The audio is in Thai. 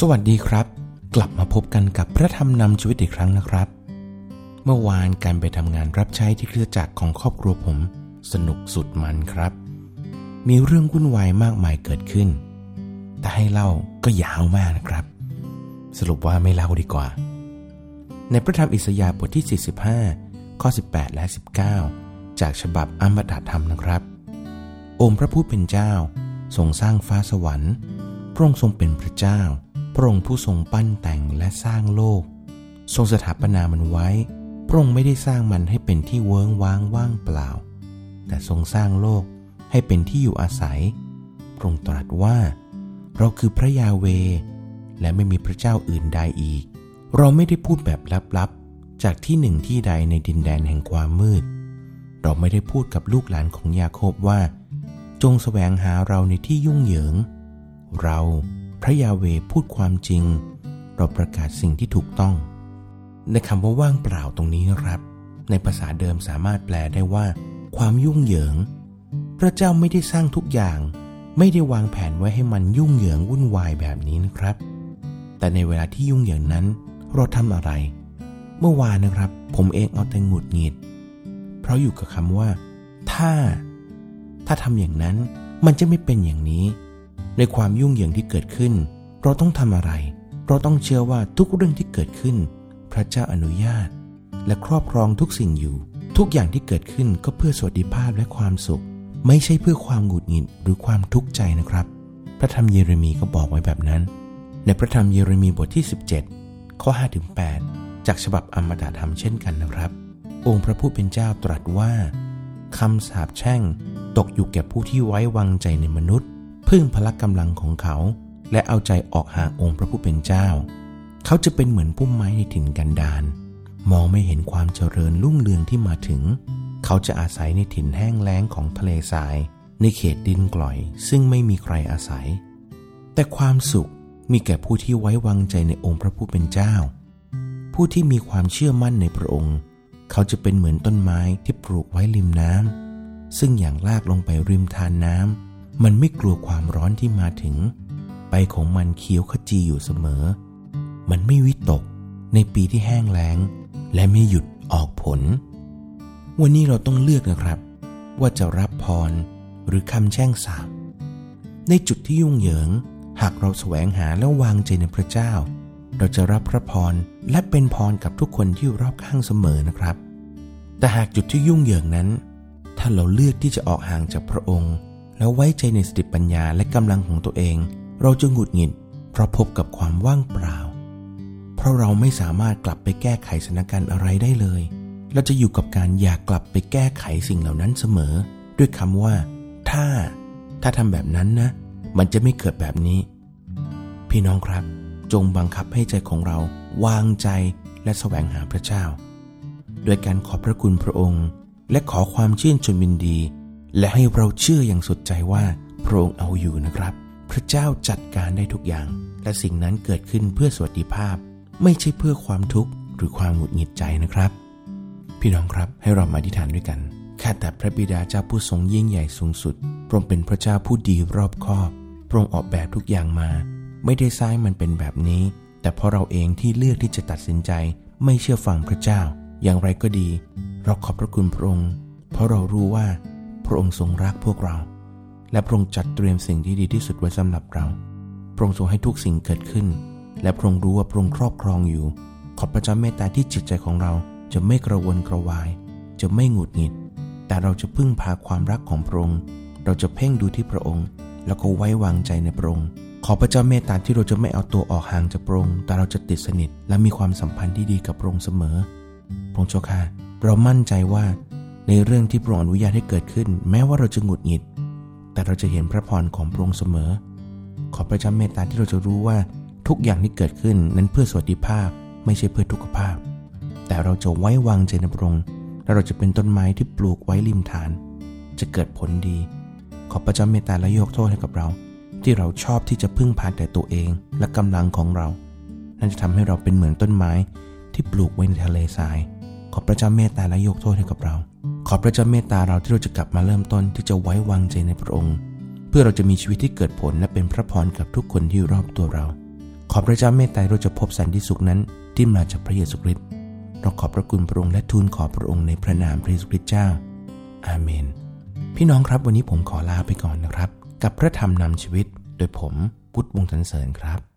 สวัสดีครับ กลับมาพบกันกับพระธรรมนำชีวิตอีกครั้งนะครับ เมื่อวานการไปทำงานรับใช้ที่เครือจักรของครอบครัวผม สนุกสุดมันครับ มีเรื่องวุ่นวายมากมายเกิดขึ้น แต่ให้เล่าก็ยาวมากนะครับ สรุปว่าไม่เล่าดีกว่า ในพระธรรมอิสยาห์บทที่ 45 ข้อ 18 และ 19 จากฉบับอัมตะธรรมนะครับ องค์พระผู้เป็นเจ้าทรงสร้างฟ้าสวรรค์พระองค์ทรงเป็นพระเจ้า พระองค์ผู้ทรงปั้นแต่งและสร้างโลก ทรงสถาปนามันไว้ พระองค์ไม่ได้สร้างมันให้เป็นที่เวิ้งว้างว่างเปล่า แต่ทรงสร้างโลกให้เป็นที่อยู่อาศัย พระองค์ตรัสว่า เราคือพระยาเว และไม่มีพระเจ้าอื่นใดอีก เราไม่ได้พูดแบบลับๆ จากที่หนึ่งที่ใดในดินแดนแห่งความมืด เราไม่ได้พูดกับลูกหลานของยาโคบว่า จงแสวงหาเราในที่ยุ่งเหยิง เราพระยาเวพูดความจริง เราประกาศสิ่งที่ถูกต้อง ในคำว่าว่างเปล่าตรงนี้นะครับ ในภาษาเดิมสามารถแปลได้ว่า ความยุ่งเหยิง พระเจ้าไม่ได้สร้างทุกอย่าง ไม่ได้วางแผนไว้ให้มันยุ่งเหยิงวุ่นวายแบบนี้นะครับ แต่ในเวลาที่ยุ่งเหยิงนั้น เราทำอะไร เมื่อวานนะครับ ผมเองเอาแต่หงุดหงิด เพราะอยู่กับคำว่า ถ้า ถ้าทำอย่างนั้นมันจะไม่เป็นอย่างนี้ ในความยุ่งเหยิงที่เกิดขึ้น เราต้องทำอะไร เราต้องเชื่อว่าทุกเรื่องที่เกิดขึ้น พระเจ้าอนุญาต และครอบครองทุกสิ่งอยู่ ทุกอย่างที่เกิดขึ้นก็เพื่อสวัสดิภาพและความสุข ไม่ใช่เพื่อความหงุดหงิดหรือความทุกข์ใจนะครับ พระธรรมเยเรมีก็บอกไว้แบบนั้น ในพระธรรมเยเรมีบทที่ 17 ข้อ5-8จากฉบับอมตะธรรมเช่นกันนะครับ องค์พระผู้เป็นเจ้าตรัสว่าคำสาปแช่งตกอยู่แก่ผู้ที่ไว้วางใจในมนุษย์ พึ่งพละกำลังของเขา และเอาใจออกห่างองค์พระผู้เป็นเจ้า เขาจะเป็นเหมือนพุ่มไม้ในถิ่นกันดารมองไม่เห็นความเจริญรุ่งเรืองที่มาถึง เขาจะอาศัยในถิ่นแห้งแล้งของทะเลทราย ในเขตดินกล่อย ซึ่งไม่มีใครอาศัย แต่ความสุขมีแก่ผู้ที่ไว้วางใจในองค์พระผู้เป็นเจ้า ผู้ที่มีความเชื่อมั่นในพระองค์ เขาจะเป็นเหมือนต้นไม้ที่ปลูกไว้ริมน้ำซึ่งอย่างลากลงไปริมทานน้ำ มันไม่กลัวความร้อนที่มาถึง ไปของมันเคี้ยวขจีอยู่เสมอ มันไม่วิตกในปีที่แห้งแล้ง และไม่หยุดออกผล วันนี้เราต้องเลือกนะครับ ว่าจะรับพรหรือคำแช่งสาบในจุดที่ยุ่งเหยิง หากเราแสวงหาและวางใจในพระเจ้า เราจะรับพระพรและเป็นพรกับทุกคนที่อยู่รอบข้างเสมอนะครับ แต่หากจุดที่ยุ่งเหยิงนั้น ถ้าเราเลือกที่จะออกห่างจากพระองค์ แล้วไว้ใจในสติปัญญาและกำลังของตัวเอง เราจะหงุดหงิด เพราะพบกับความว่างเปล่า เพราะเราไม่สามารถกลับไปแก้ไขสถานการณ์อะไรได้เลย เราจะอยู่กับการอยากกลับไปแก้ไขสิ่งเหล่านั้นเสมอ ด้วยคำว่า ถ้า ถ้าทำแบบนั้นนะ มันจะไม่เกิดแบบนี้ พี่น้องครับ จงบังคับให้ใจของเรา วางใจและแสวงหาพระเจ้า โดยการขอบพระคุณพระองค์ และขอความชื่นชมยินดี และให้เราเชื่ออย่างสุดใจว่าพระองค์เอาอยู่นะครับ พระเจ้าจัดการได้ทุกอย่าง และสิ่งนั้นเกิดขึ้นเพื่อสวัสดิภาพ ไม่ใช่เพื่อความทุกข์หรือความหงุดหงิดใจนะครับ พี่น้องครับให้เรามาอธิษฐานด้วยกันข้าแต่พระบิดาเจ้าผู้ทรงยิ่งใหญ่สูงสุดพระองค์เป็นพระเจ้าผู้ดีรอบคอบพระองค์ออกแบบทุกอย่างมา ไม่ได้สร้างมันเป็นแบบนี้ แต่เพราะเราเองที่เลือกที่จะตัดสินใจ ไม่เชื่อฟังพระเจ้า อย่างไรก็ดี เราขอบพระคุณพระองค์ เพราะเรารู้ว่า พระองค์ทรงรักพวกเรา และพระองค์จัดเตรียมสิ่งที่ดีที่สุดไว้สำหรับเรา พระองค์ทรงให้ทุกสิ่งเกิดขึ้น และพระองค์รู้ว่าพระองค์ครอบครองอยู่ ขอพระเจ้าเมตตาที่จิตใจของเราจะไม่กระวนกระวาย จะไม่หงุดหงิด แต่เราจะพึ่งพาความรักของพระองค์ เราจะเพ่งดูที่พระองค์ แล้วก็ไว้วางใจในพระองค์ ขอพระเจ้าเมตตาที่เราจะไม่เอาตัวออกห่างจากพระองค์ แต่เราจะติดสนิทและมีความสัมพันธ์ที่ดีกับพระองค์เสมอ พระองค์เจ้าค่ะเรามั่นใจว่า ในเรื่องที่พระองค์อนุญาตให้เกิดขึ้น แม้ว่าเราจะหงุดหงิด แต่เราจะเห็นพระพรของพระองค์เสมอ ขอพระเจ้าเมตตาที่เราจะรู้ว่าทุกอย่างที่เกิดขึ้นนั้นเพื่อสวัสดิภาพไม่ใช่เพื่อทุกขภาพ แต่เราจะไว้วางใจในพระองค์และเราจะเป็นต้นไม้ที่ปลูกไว้ริมทาน จะเกิดผลดี ขอพระเจ้าเมตตาและยกโทษให้กับเรา ที่เราชอบที่จะพึ่งพาแต่ตัวเองและกำลังของเรา นั่นจะทำให้เราเป็นเหมือนต้นไม้ที่ปลูกไว้ในทะเลทราย ขอพระเจ้าเมตตาและยกโทษให้กับเรา ขอพระเจ้าเมตตาเราที่เราจะกลับมาเริ่มต้นที่จะไว้วางใจในพระองค์ เพื่อเราจะมีชีวิตที่เกิดผลและเป็นพระพรกับทุกคนที่รอบตัวเราขขอพระเจ้าเมตตาเราจะพบสันติสุขนั้นที่มาจากพระเยซูคริสต์เราขอบพระคุณพระองค์และทูลขอพระองค์ในพระนามพระเยซูคริสต์เจ้า อาเมน พี่น้องครับวันนี้ผมขอลาไปก่อนนะครับ กับพระธรรมนำชีวิต โดยผมพุทธวงศ์สันเสริญครับ